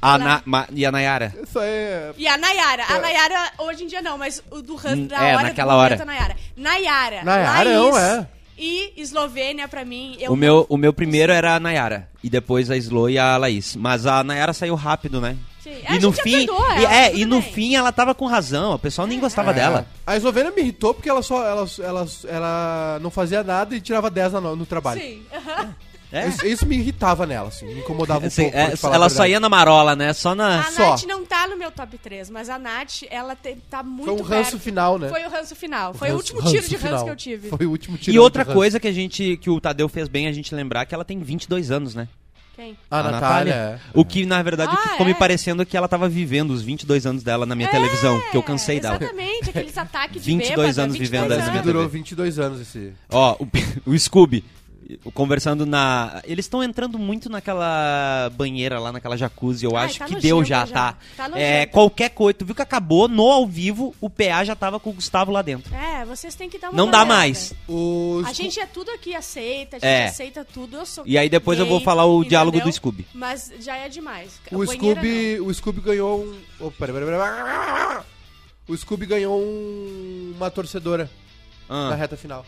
A Na- Ma- E a Nayara? Isso aí é... E a Nayara. A Nayara, hoje em dia não, mas o do Hans Hum, da é, hora naquela do hora. a Nayara. Nayara. Nayara, Laís não, é. E Eslovênia, pra mim, eu O meu, o meu primeiro era a Nayara. E depois a Slo e a Laís. Mas a Nayara saiu rápido, né? Sim. E A no fim. e, ela, é, e no bem. fim ela tava com razão. O pessoal nem gostava dela. A Eslovênia me irritou porque ela só ela, ela, ela não fazia nada e tirava 10 no, no trabalho. Sim. aham. É. Isso, isso me irritava nela, assim. Me incomodava um Assim, pouco. é, ela só ia na marola, né? Só na. A Só. Nath não tá no meu top 3, mas a Nath, ela te- tá muito Foi um ranço perto. final, né? Foi o ranço final. Foi o Ranço- último tiro ranço de ranço final. que eu tive. Foi o último tiro E outra coisa que a gente. que o Tadeu fez bem a gente lembrar que ela tem 22 anos, né? Quem? A, Natália. é. O que, na verdade, Ah, ficou é? me parecendo é que ela tava vivendo os 22 anos dela na minha televisão, que eu cansei dela. Exatamente, aqueles ataques de [LAUGHS] 22 bêbada, anos 22 vivendo anos. durou 22 anos esse... Ó, o, [LAUGHS] o Scooby. Conversando na. Eles estão entrando muito naquela banheira lá, naquela jacuzzi. Eu Ai, acho tá que deu já, já. tá? Tá é, qualquer coisa. Tu viu que acabou no ao vivo, o PA já tava com o Gustavo lá dentro. É, vocês têm que dar uma Não dá mais. O A gente é tudo aqui aceita, a gente É. aceita tudo. Eu sou E aí depois eu gay, vou falar o entendeu? diálogo do Scooby. Mas já é demais. O Scooby, o Scooby ganhou um. Oh, peraí, peraí, peraí. O Scooby ganhou um- uma torcedora Ah. na reta final.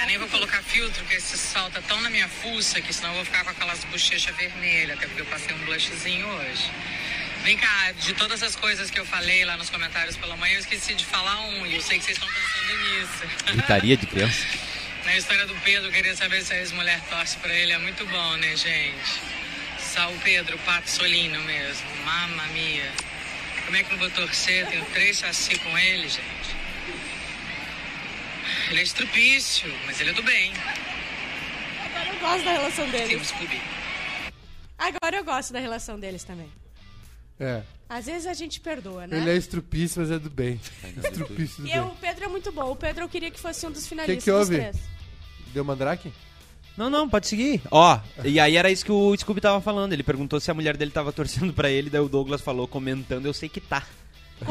Eu nem vou colocar filtro, porque esse sol tá tão na minha fuça que senão eu vou ficar com aquelas bochechas vermelhas, até porque eu passei um blushzinho hoje. Vem cá, de todas as coisas que eu falei lá nos comentários pela manhã, eu esqueci de falar um, e eu sei que vocês estão pensando nisso. Gritaria de criança. [LAUGHS] Na história do Pedro, eu queria saber se a ex-mulher torce pra ele. É muito bom, né, gente? O Pedro, Pato Solino mesmo. Mamma mia. Como é que não vou torcer? Tenho três chassi com ele, gente. Ele é estrupício, mas ele é do bem. Agora eu gosto da relação deles. Scooby. Agora eu gosto da relação deles também. É. Às vezes a gente perdoa, né? Ele é estrupício, mas é do bem. [LAUGHS] Estrupício do E eu- bem. o Pedro é muito bom. O Pedro eu queria que fosse um dos finalistas que dos houve? três. Deu mandrake? Não, não, pode seguir. Ó, e aí era isso que o Scooby tava falando. Ele perguntou se a mulher dele tava torcendo pra ele, daí o Douglas falou, comentando, eu sei que tá.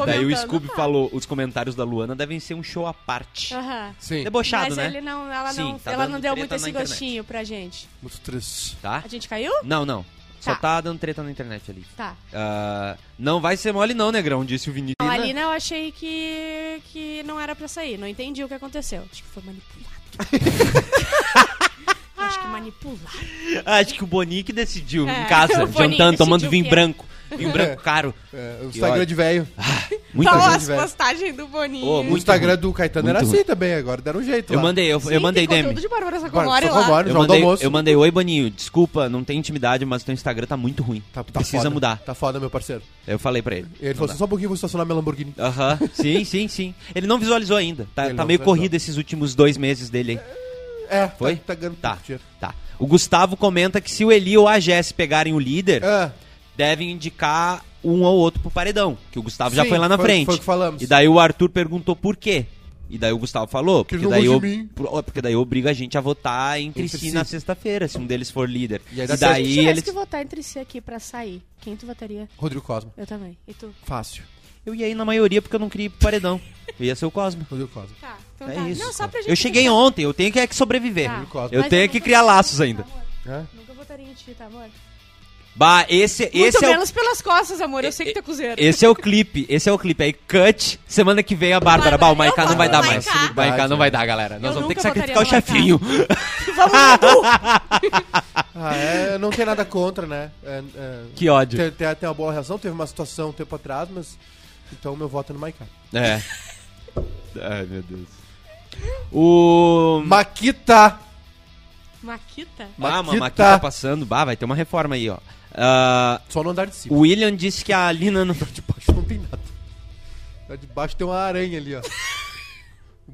Daí o Scooby falou, os comentários da Luana devem ser um show à parte. Aham. Sim. Debochado, Mas né? ele não, ela Sim, não, tá ela dando não deu treta muito na esse internet. gostinho pra gente. Muito triste. Tá? A gente caiu? Não, não. Só Tá. tá dando treta na internet ali. Tá. Ah, não vai ser mole não, Negrão, disse o Vinícius. Não, a eu achei que, que não era pra sair. Não entendi o que aconteceu. Acho que foi manipulado. [LAUGHS] Acho que manipulado. Acho que o Boninho que decidiu É, em casa, [LAUGHS] o Boninho jantando, tomando decidiu vinho que é. branco. Vinho branco caro. É, o Instagram olha- de velho. Muita Então, gente. as velho. postagens do Boninho. Ô, O Instagram ruim. do Caetano Muito era ruim. assim também, agora deram um jeito Eu lá. mandei, eu, Sim, eu mandei, conteúdo de Bárbara Sacomori. Sacomori, Eu mandei, eu mandei, oi Boninho, desculpa, não tem intimidade, mas teu Instagram tá muito ruim. Tá, tá Precisa foda. mudar. Tá foda, meu parceiro. Eu falei pra ele. Ele Não falou dá. assim, só um pouquinho, vou estacionar minha Lamborghini. Aham, sim, sim, sim. Ele não visualizou ainda. Tá, tá meio corrido esses últimos dois meses dele aí. É, Foi? Tá, tá Tá, tá. O Gustavo comenta que se o Eli ou a Jess pegarem o líder, É, devem indicar um ou outro pro paredão. Que o Gustavo já Sim, foi lá na foi- frente. foi o que falamos. E daí o Arthur perguntou por quê. E daí o Gustavo falou, Que porque não daí, pro- porque daí obriga a gente a votar entre, Entre si, si. na sexta-feira, se um deles for líder. E aí E, dá Se a gente daí tivesse eles. que votar entre si aqui pra sair, quem tu votaria? Rodrigo Cosma. Eu também. E tu? Fácil. Eu ia ir na maioria porque eu não queria ir pro paredão. Eu ia ser o Cosmo. Rodrigo Cosma. Tá, então É tá. isso. Não, só pra gente Eu cheguei ontem, eu tenho que é que sobreviver. Tá. Eu Mas tenho eu que criar laços ainda. tá, amor? Hã? Nunca votaria em ti, tá, amor? Bah, esse, Muito esse é o menos pelas costas, amor. Eu sei que tu é cozeiro. Esse é o clipe, esse é o clipe. Aí, cut, semana que vem a Bárbara. Bah, o Maiká não vai dar mais. Maiká não vai dar, galera. Nós Eu vamos ter que sacrificar o chefinho. Vamos! [LAUGHS] Ah, é, não tem nada contra, né? É, é, Que ódio. tem, tem, tem uma boa reação, teve uma situação um tempo atrás, mas. Então meu voto é no Maiká. É. [LAUGHS] Ai, meu Deus. O... Maquita! Maquita? Bah, Maquita. Mama, aqui tá passando. Bah, vai ter uma reforma aí, ó. Ah, Só no andar de cima. o William disse que a Lina não... De baixo não tem nada. Lá de baixo tem uma aranha ali, ó. [LAUGHS]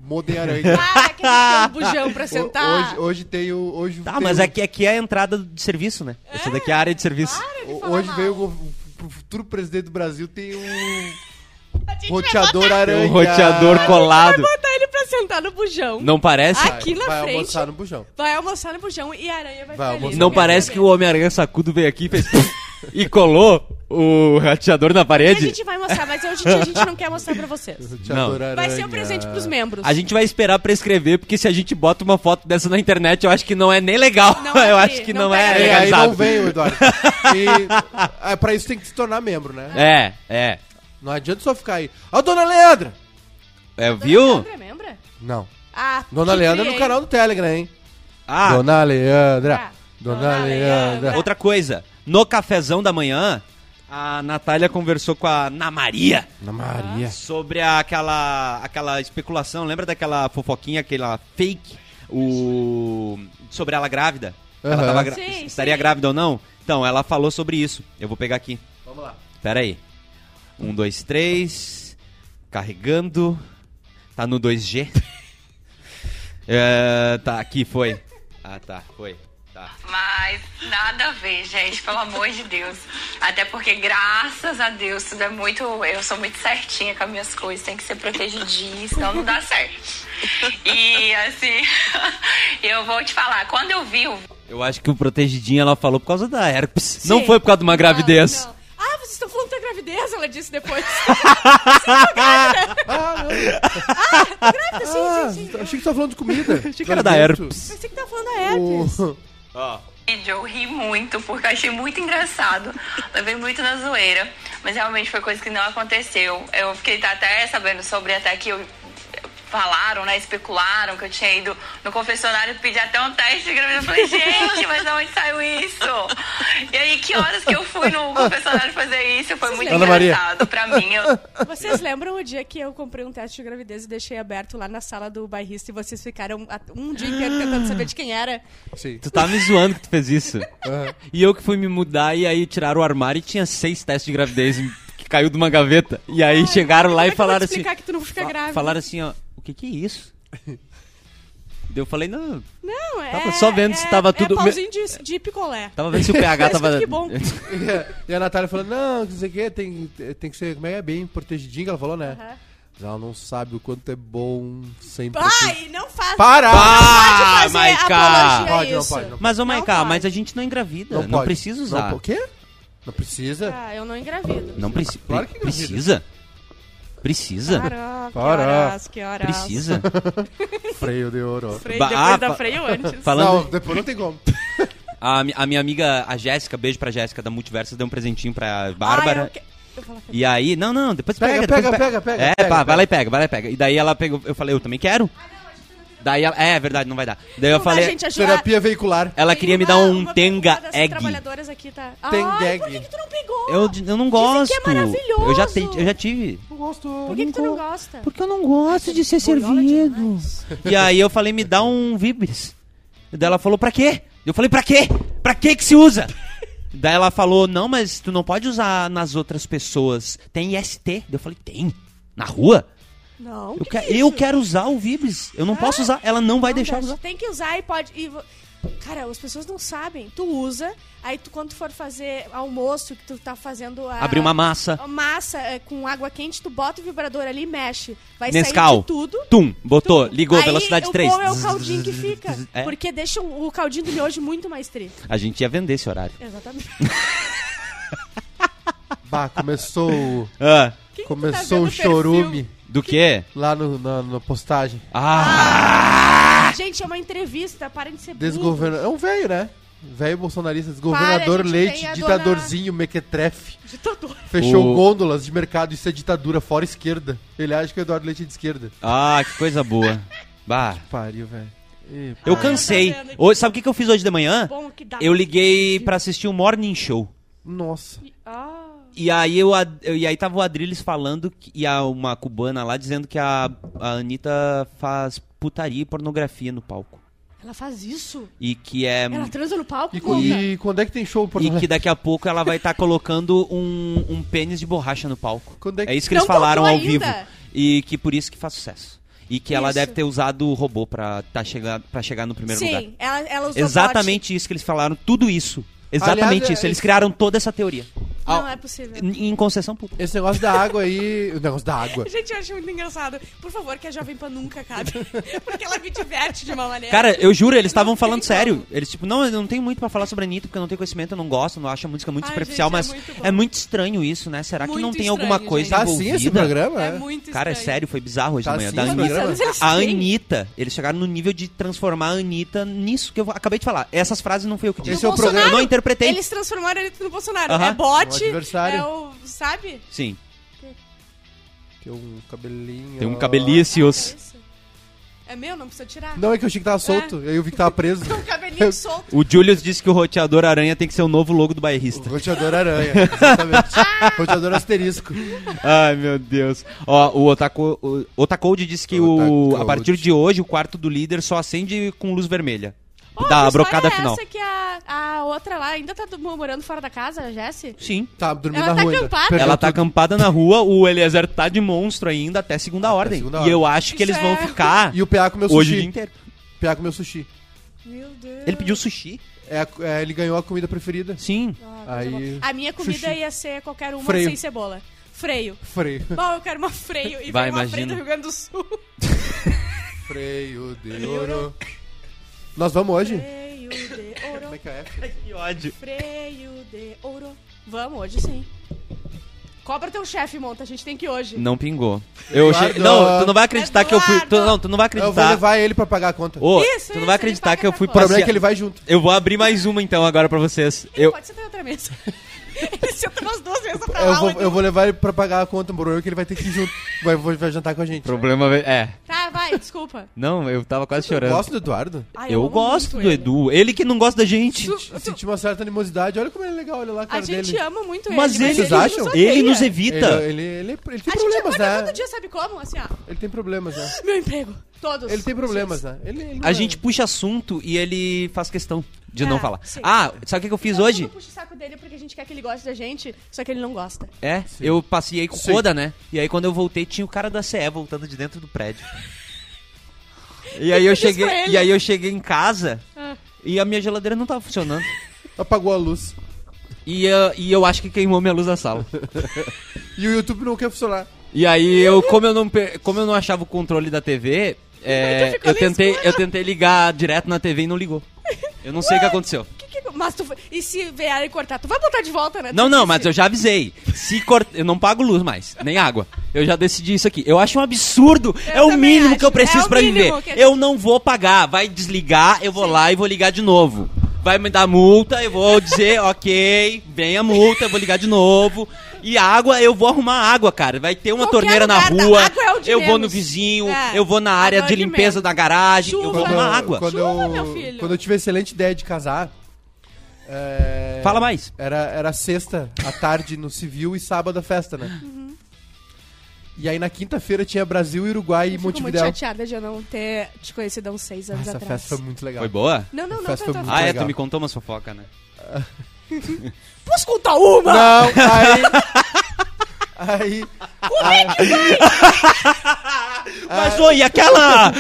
Modem aranha. Ah, que tem um bujão pra [LAUGHS] sentar. Hoje, hoje tem o. Hoje Tá, tem mas o- aqui, aqui é a entrada de serviço, né? Essa daqui é a área de serviço. Para de Hoje mal. veio o, o futuro presidente do Brasil tem um roteador aranha. um roteador colado. Vai botar ele pra sentar no bujão. Não parece? Aqui na vai frente. almoçar no bujão. Vai almoçar no bujão e a aranha vai, Vai ficar. Não parece que o Homem-Aranha sacudo veio aqui e fez... [LAUGHS] e colou o roteador na E a parede? gente vai mostrar, mas hoje a gente não quer mostrar pra vocês. [LAUGHS] Não. aranha. Vai ser um presente pros membros. A gente vai esperar prescrever, porque se a gente bota uma foto dessa na internet, eu acho que não é nem legal. Não é [LAUGHS] eu acho que não não, é pega É, aí legalizado. não vem o Eduardo. E é, pra isso tem que se tornar membro, né? É, é. Não adianta só ficar aí. Ó, Dona Leandra! Dona É, viu? Leandra, lembra? Não. Ah, Dona Leandra é no canal do Telegram, hein? Ah, Dona Leandra. Ah, Dona, Dona Leandra. Leandra. outra coisa. No cafezão da manhã, a Natália conversou com a Ana Maria Ana Maria. sobre aquela, aquela especulação. Lembra daquela fofoquinha, aquela fake? O... Sobre ela grávida? Ela Aham. tava gra- Sim, estaria sim. grávida ou não? Então, ela falou sobre isso. Eu vou pegar aqui. Vamos lá. Pera aí. Um, dois, três. Carregando. Tá no 2G. [LAUGHS] É, tá, aqui foi. Ah, tá, foi. Tá. Mas nada a ver, gente, pelo amor de Deus. Até porque, graças a Deus, tudo é muito. Eu sou muito certinha com as minhas coisas, tem que ser protegidinha, senão não dá certo. E assim, [LAUGHS] eu vou te falar, quando eu vi o Eu acho que o protegidinho ela falou por causa da herpes. Sim. Não foi por causa de uma gravidez. Não, não. Ah, vocês estão falando da gravidez, ela disse depois. [LAUGHS] Ah, não. grávida, sim, Ah, sim, sim. achei que tava falando de comida. [LAUGHS] Achei que era da herpes. Pensei que tava falando da herpes. O... vídeo, eu ri muito, porque eu achei muito engraçado. Levei muito na zoeira, mas realmente foi coisa que não aconteceu. Eu fiquei até sabendo sobre até que eu falaram, né, especularam que eu tinha ido no confessionário pedir até um teste de gravidez. Eu falei, gente, mas de onde saiu isso? E aí, que horas que eu fui no confessionário fazer isso? Foi muito Ana Maria. engraçado pra mim. Eu, Vocês lembram o dia que eu comprei um teste de gravidez e deixei aberto lá na sala do bairrista e vocês ficaram um dia inteiro tentando saber de quem era? Sim. Tu tá me zoando que tu fez isso. Aham. E eu que fui me mudar e aí tiraram o armário e tinha seis testes de gravidez que caiu de uma gaveta. E aí chegaram lá e é que eu vou falaram te assim. explicar que tu não fica grávida? Falaram assim, ó, que que é isso? Eu falei, não, Não, é. Tava só vendo se tava tudo- É pauzinho de, de picolé. tava vendo se o pH tava. [LAUGHS] Que bom. E a- E a Natália falando, não, não sei o que, tem, tem que ser, como é que é, bem protegidinho, que ela falou, né? Mas ela não sabe o quanto é bom sem proteger. Ai, não faz. Para! Não pode fazer Maiká! Pode, não pode, não Mas, ô Não Maiká, mas a gente não engravida. Não, pode. precisa Não usar. po- O quê? Não precisa? Ah, eu não engravido. Não preci Claro que engravida. precisa. Precisa. Para, que horas, que horas. Precisa. [LAUGHS] Freio de ouro. Freio, Ba- depois ah, da fa- freio antes. Falando, Não, depois não tem como. [LAUGHS] a, mi- a minha amiga, a Jéssica, beijo pra Jéssica da Multiverso, deu um presentinho pra Ah, Bárbara. eu que- eu fazer. E aí, não, não, depois Pega, pega, depois pega, pega, pega, É, pega, pá, pega. vai lá e pega, vai lá e pega. E daí ela pegou, eu falei, eu também quero. Daí ela, é, é verdade, não vai dar. Daí eu Não dá, falei, gente, ajuda- Terapia veicular. ela queria me dar um uma- tenga uma das egg. trabalhadoras aqui tá. Tenga Ai, por egg. que, que tu não pegou? Eu, eu não Dizem gosto. que é maravilhoso. Eu já, te, eu já tive. Não gosto. Por que, que tu não gosta? Porque eu não gosto de ser boiola servido. demais. E aí eu falei, me dá um Vibres. E daí ela falou, pra quê? Eu falei, pra quê? Pra quê que se usa? daí ela falou, não, mas tu não pode usar nas outras pessoas. Tem IST. Daí eu falei, tem? Na rua? Não. Eu, que que- é eu quero usar o Vibres. Eu não posso usar. Ela não vai Não deixar deixa. usar. Tem que usar e pode. e vo- Cara, as pessoas não sabem. Tu usa, aí tu quando tu for fazer almoço, que tu tá fazendo a... Abrir uma massa. massa é, com água quente, tu bota o vibrador ali e mexe. Vai sair Nescau. de tudo. Tum, botou, Tum. ligou, Aí, velocidade o 3. bom é o caldinho que fica. [LAUGHS] É. Porque deixa o o caldinho do miojo muito mais tri. A gente ia vender esse horário. Exatamente. Bah, começou, o- Ah, Quem que começou tá o vendo perfil? Do quê? lá no, na, na postagem. Ah! Gente, é uma entrevista, parem de ser burros. Desgovernador. É um velho, né? Velho bolsonarista. Desgovernador Para, leite, ditadorzinho, mequetrefe. Ditador. Fechou O- gôndolas de mercado. Isso é ditadura, fora esquerda. Ele acha que o Eduardo Leite é de esquerda. Ah, que coisa boa. Bah, Pariu, velho. Eu cansei. tá. Hoje, sabe o que que eu fiz hoje de manhã? Bom que dá. Eu liguei pra assistir o Morning Show. Nossa. Ah, E aí, eu, e aí tava o Adrilles falando, que, e a, uma cubana lá, dizendo que a, a Anitta faz putaria e pornografia no palco. ela faz isso? E que é... Ela transa no palco? E, e quando é que tem show por E que daqui a pouco ela vai estar colocando um, um pênis de borracha no palco. [LAUGHS] Quando é que- É isso que eles Não falaram ao ainda. vivo. E que por isso que faz sucesso. E que ela Isso. deve ter usado o robô pra, tá chegar, pra chegar no primeiro lugar. Sim, ela, ela usou Exatamente isso que eles falaram, tudo isso. Exatamente Aliás, é- isso. Eles criaram toda essa teoria. Não é possível. Em, concessão pública. Esse negócio da água aí. O negócio da água. [LAUGHS] Gente, eu acho muito engraçado. Por favor, que a Jovem Pan nunca acabe. [LAUGHS] Porque ela me diverte de uma maneira. Cara, eu juro, eles [LAUGHS] estavam falando sério. como. Eles, tipo, não, eu não tenho muito pra falar sobre a Anitta, porque eu não tenho conhecimento, eu não gosto, não acho a música muito Ai, superficial, gente, é mas muito bom. é muito estranho isso, né? Será que Muito não tem estranho, alguma coisa gente. Tá envolvida? assim esse programa? é é? muito Cara, é sério, foi bizarro hoje Tá de manhã. assim Da Anitta. A. Anitta, eles chegaram no nível de transformar a Anitta nisso que eu acabei de falar. Essas frases não fui eu que disse. Esse é o programa- Eu não interpretei. Eles transformaram ele no Bolsonaro. É bote, Um adversário. é o... Sabe? Sim. Tem um cabelinho. Tem um cabelícios. É. É meu, não precisa tirar. Não, é que eu achei que tava solto. Aí eu vi que tava preso. [LAUGHS] Tem um cabelinho [LAUGHS] solto. O Julius disse que o roteador aranha tem que ser o novo logo do bairrista. Roteador aranha. Exatamente. [LAUGHS] Roteador asterisco. Ai, meu Deus. Ó, o Otaco, o disse que o, Otacode. a partir de hoje o quarto do líder só acende com luz vermelha. Oh, da brocada é final. essa que a, a outra lá ainda tá morando fora da casa, a Jessie? Sim. Tá dormindo Ela na tá rua acampada? Ela tá acampada na rua, o Eliezer tá de monstro ainda até segunda ordem. segunda e ordem. eu acho que Isso eles vão é- ficar E o PA comeu hoje o dia sushi. inteiro. O PA comeu sushi. Meu Deus. Ele pediu sushi? É, é, ele ganhou a comida preferida. Sim. Ah, Aí. A minha comida sushi. ia ser qualquer uma Freio. sem cebola. Freio. Freio. Bom, eu quero uma freio. E Vai, vai, uma freio imagina. do Rio Grande do Sul. [LAUGHS] Freio de ouro. Nós vamos hoje? Freio de [LAUGHS] Como ouro. é que é? Que ódio. Freio de ouro. Vamos, hoje sim. Cobra teu chefe, monta. A gente tem que ir hoje. Não pingou. Eu Eduardo. che... Não, tu não vai acreditar que eu fui. Tu, Eduardo. não, tu não vai Eu vou acreditar. levar ele pra pagar a conta. Ô, Isso, tu não isso, vai ele acreditar paga que eu fui O problema é passear- que ele vai junto. Eu vou abrir mais uma então agora pra vocês. Ele Eu, pode sentar em outra mesa. [LAUGHS] Ele senta umas duas vezes pra Eu lá. vou, eu vou levar ele pra pagar a conta, o problema é que ele vai ter que ir junto. Vai, vai, vai jantar com a gente. problema é. Tá, vai, desculpa. [LAUGHS] Não, eu tava quase Eu chorando. gosto do Eduardo. Ai, Eu amo gosto do ele. Edu. Ele que não gosta da gente. Tu- Eu Senti uma certa animosidade. Olha como ele é legal, olha lá a A cara gente dele. ama muito ele. Mas ele, Vocês acham? nos ele nos Ele, evita. ele, ele, ele tem A problemas, né? todo dia, sabe como? Assim, ó. Ele tem problemas, né? Meu emprego. Todos. Ele tem problemas, né? Ele, ele A é- gente puxa assunto e ele faz questão de É, não falar. sim. Ah, sabe o que eu fiz Todo hoje? mundo puxa o saco dele porque a gente quer que ele goste da gente, só que ele não gosta. É, eu passei com o Sim. Koda, né? E aí quando eu voltei tinha o cara da CE voltando de dentro do prédio. E aí eu cheguei, e aí eu cheguei em casa Ah. e a minha geladeira não tava funcionando. [LAUGHS] Apagou a luz. E, ah, e eu acho que queimou minha luz da sala. [LAUGHS] E o YouTube não quer funcionar. E aí eu, como eu não, como eu não achava o controle da TV, é, tu ficou eu tentei, escuro. eu tentei ligar direto na TV e não ligou. [LAUGHS] Eu não sei o que aconteceu. Que que- Mas tu. E se vier e cortar? Tu vai botar de volta, né? Não, Tu não, disse. mas eu já avisei. Se cort... Eu não pago luz mais, nem água. Eu já decidi isso aqui. Eu acho um absurdo. Eu é o também mínimo que eu preciso É o pra viver. que- Eu não vou pagar. Vai desligar, eu vou lá e vou ligar de novo. Vai me dar multa, eu vou dizer, [LAUGHS] ok, vem a multa, eu vou ligar de novo. E água, eu vou arrumar água, cara. Vai ter uma Qualquer torneira na rua. água é o de eu vou no menos. vizinho, É, eu vou na área de é de limpeza menos. da garagem, eu vou Chuva. arrumar água. Quando Chuva, eu, meu filho. Quando eu tive a excelente ideia de casar. é, Fala mais. Era, era sexta à tarde no civil e sábado a festa, né? Uhum. E aí na quinta-feira tinha Brasil, Uruguai e Eu fico muito Montevideo. chateada de eu não ter te conhecido há uns seis anos Essa atrás. festa foi muito legal. Foi boa? Não, não, A não. foi foi Ah, é, legal. tu me contou umas fofocas, né? [LAUGHS] Posso contar uma? Não, aí. [LAUGHS] aí. [LAUGHS] Mas, oi, e aquela...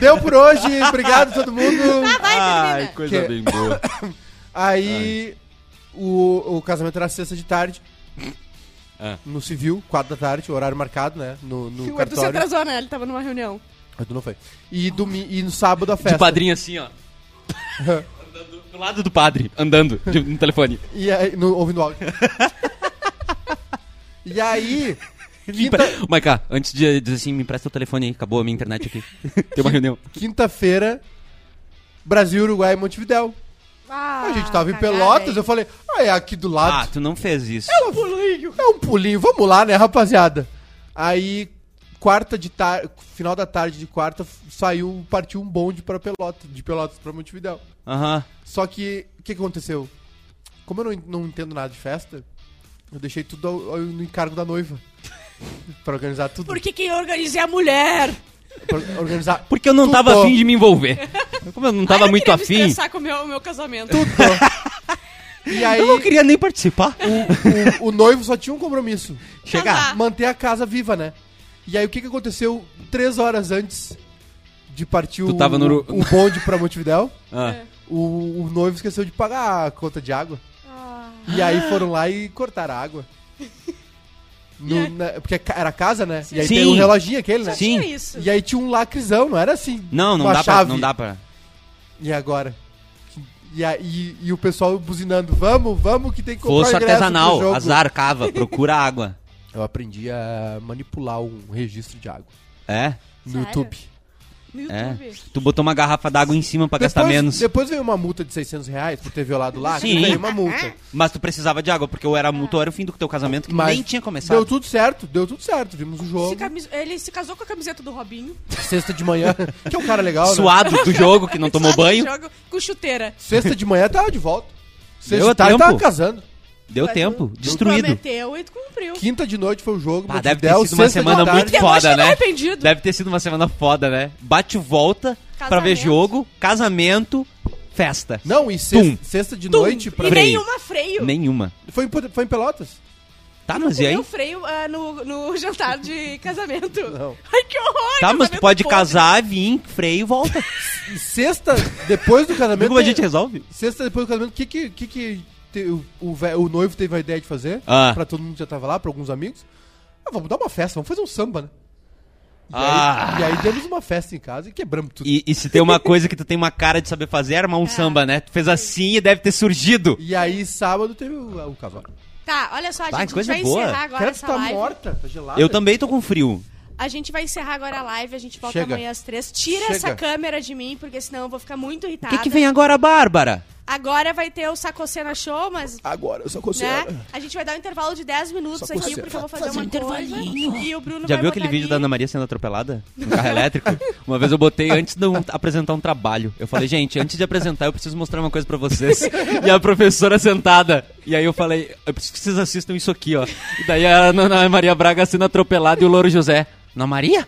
Deu por hoje, obrigado todo mundo. Ah, vai, Ai, coisa Que- bem boa. Aí o, o casamento era sexta de tarde. Ah. No civil, quatro da tarde, horário marcado, né? No, no O Edu se cartório. atrasou, né? Ele tava numa reunião. Edu não foi. E, domi e no sábado a festa. De padrinho assim, ó. Andando do lado do padre, andando de- no telefone. E aí, no, ouvindo áudio. [LAUGHS] e aí, quinta- Ô, Maiká, antes de dizer assim, me empresta o telefone aí, acabou a minha internet aqui. [LAUGHS] Tem uma reunião. quinta-feira, Brasil, Uruguai e Montevidéu. Ah, a gente tava em cagada, Pelotas, hein? eu falei, ah, é aqui do Ah, lado. tu não fez isso. É um pulinho. É um pulinho, vamos lá, né, rapaziada? Aí, quarta de tarde, final da tarde de quarta, saiu, partiu um bonde pra Pelotas, de Pelotas pra Montevidéu. Aham. Só que, o que, que aconteceu? Como eu não, não entendo nada de festa, eu deixei tudo ao- ao- no encargo da noiva. [LAUGHS] pra organizar tudo. Porque quem organiza é a mulher. Organizar Porque eu não tudo. tava afim de me envolver. Como eu não tava Ai, eu muito queria afim, estressar com o meu, meu casamento. [LAUGHS] E aí, eu não queria nem participar. o, o noivo só tinha um compromisso. Chegar. Manter a casa viva, né? E aí o que, que aconteceu três horas antes de partir Tu o, tava no o bonde pra Montevidéu? [LAUGHS] Ah. O, o noivo esqueceu de pagar a conta de água. Ah. E aí foram lá e cortaram a água. [LAUGHS] No- E na- porque ca- era casa, né? E aí Sim. tem um reloginho aquele, né? Sim. Isso. E aí tinha um lacrezão, não era assim. Não, não dá, pra, não dá pra. E agora? E, aí, e o pessoal buzinando, vamos, vamos que tem que comprar Fosse o ingresso pro artesanal, jogo. azar, cava, procura água. Eu aprendi a manipular um registro de água É? no Sério? YouTube. No É. YouTube. Tu botou uma garrafa d'água em cima pra gastar menos. Depois veio uma multa de 600 reais por ter violado lá. Sim. Veio uma multa. Mas tu precisava de água, porque ou era multa ou era o fim do teu casamento, que Mas nem tinha começado. Deu tudo certo, deu tudo certo. Vimos o Se jogo. camis- Ele se casou com a camiseta do Robinho. Sexta de manhã, [LAUGHS] que é um cara legal, né? Suado do jogo, que não [LAUGHS] tomou Sabe, banho. Jogo com chuteira. Sexta de manhã tava de volta. Sexta de tarde tava casando. Deu Mas tempo, tu- destruído. Prometeu e tu cumpriu. Quinta de noite foi o jogo. Ah, deve ter sido uma semana muito foda, né? Deve ter sido uma semana foda, né? Bate volta pra ver jogo, casamento, festa. Não, e Tum. sexta, sexta de Tum. noite pra... E Freio. nenhuma freio. Nenhuma. Foi, foi em Pelotas. Tá, mas e aí? Comeu freio ah, no, no [LAUGHS] jantar de casamento. Não. Ai, que horror! Tá, mas tu pode podre. casar, vir, freio e volta. [LAUGHS] E sexta, depois do casamento... como a gente resolve? Sexta, depois do casamento, o que que... que, que te- o, o, o noivo teve a ideia de fazer? Ah. Pra todo mundo que já tava lá, pra alguns amigos. Ah, vamos dar uma festa, vamos fazer um samba, né? E, Ah. aí, e aí demos uma festa em casa e quebramos tudo. E, e se tem uma coisa que tu tem uma cara de saber fazer, é armar um samba, né? Tu fez assim e deve ter surgido. E aí, sábado, teve o, o casal. Tá, olha só, a Vai, gente, a coisa gente vai boa. encerrar agora Cara, essa tá live. morta, tá gelada. Eu também tô com frio. A gente vai encerrar agora a live, a gente volta Chega. amanhã às três. Tira Chega. essa câmera de mim, porque senão eu vou ficar muito O irritada. que, que vem agora, Bárbara? Agora vai ter o Sacocena Show, mas Agora, eu só né? A gente vai dar um intervalo de 10 minutos Só aqui, porque eu vou fazer Fazer uma um coisa. intervalinho. E o Bruno Já vai viu aquele botar vídeo da ali. Ana Maria sendo atropelada? No carro elétrico? Uma vez eu botei antes de eu [LAUGHS] apresentar um trabalho. Eu falei, gente, antes de apresentar, eu preciso mostrar uma coisa pra vocês. E a professora sentada. E aí eu falei, eu preciso que vocês assistam isso aqui, ó. E daí a Ana Maria Braga sendo atropelada e o Louro José. Ana Maria?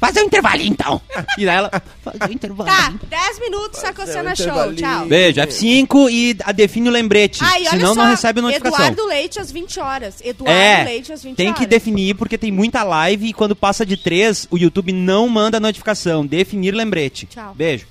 Fazer um intervalinho então. [LAUGHS] E daí ela. Fazer um intervalinho. Tá, 10 minutos, Sacocena Show. intervalinho. Tchau. Beijo, F5 e a- define o lembrete. Ah, e olha senão só, não recebe notificação. Eduardo Leite às 20 horas. Eduardo É, Leite às 20 tem horas. que definir porque tem muita live e quando passa de três, o YouTube não manda notificação. Definir lembrete. Tchau. Beijo.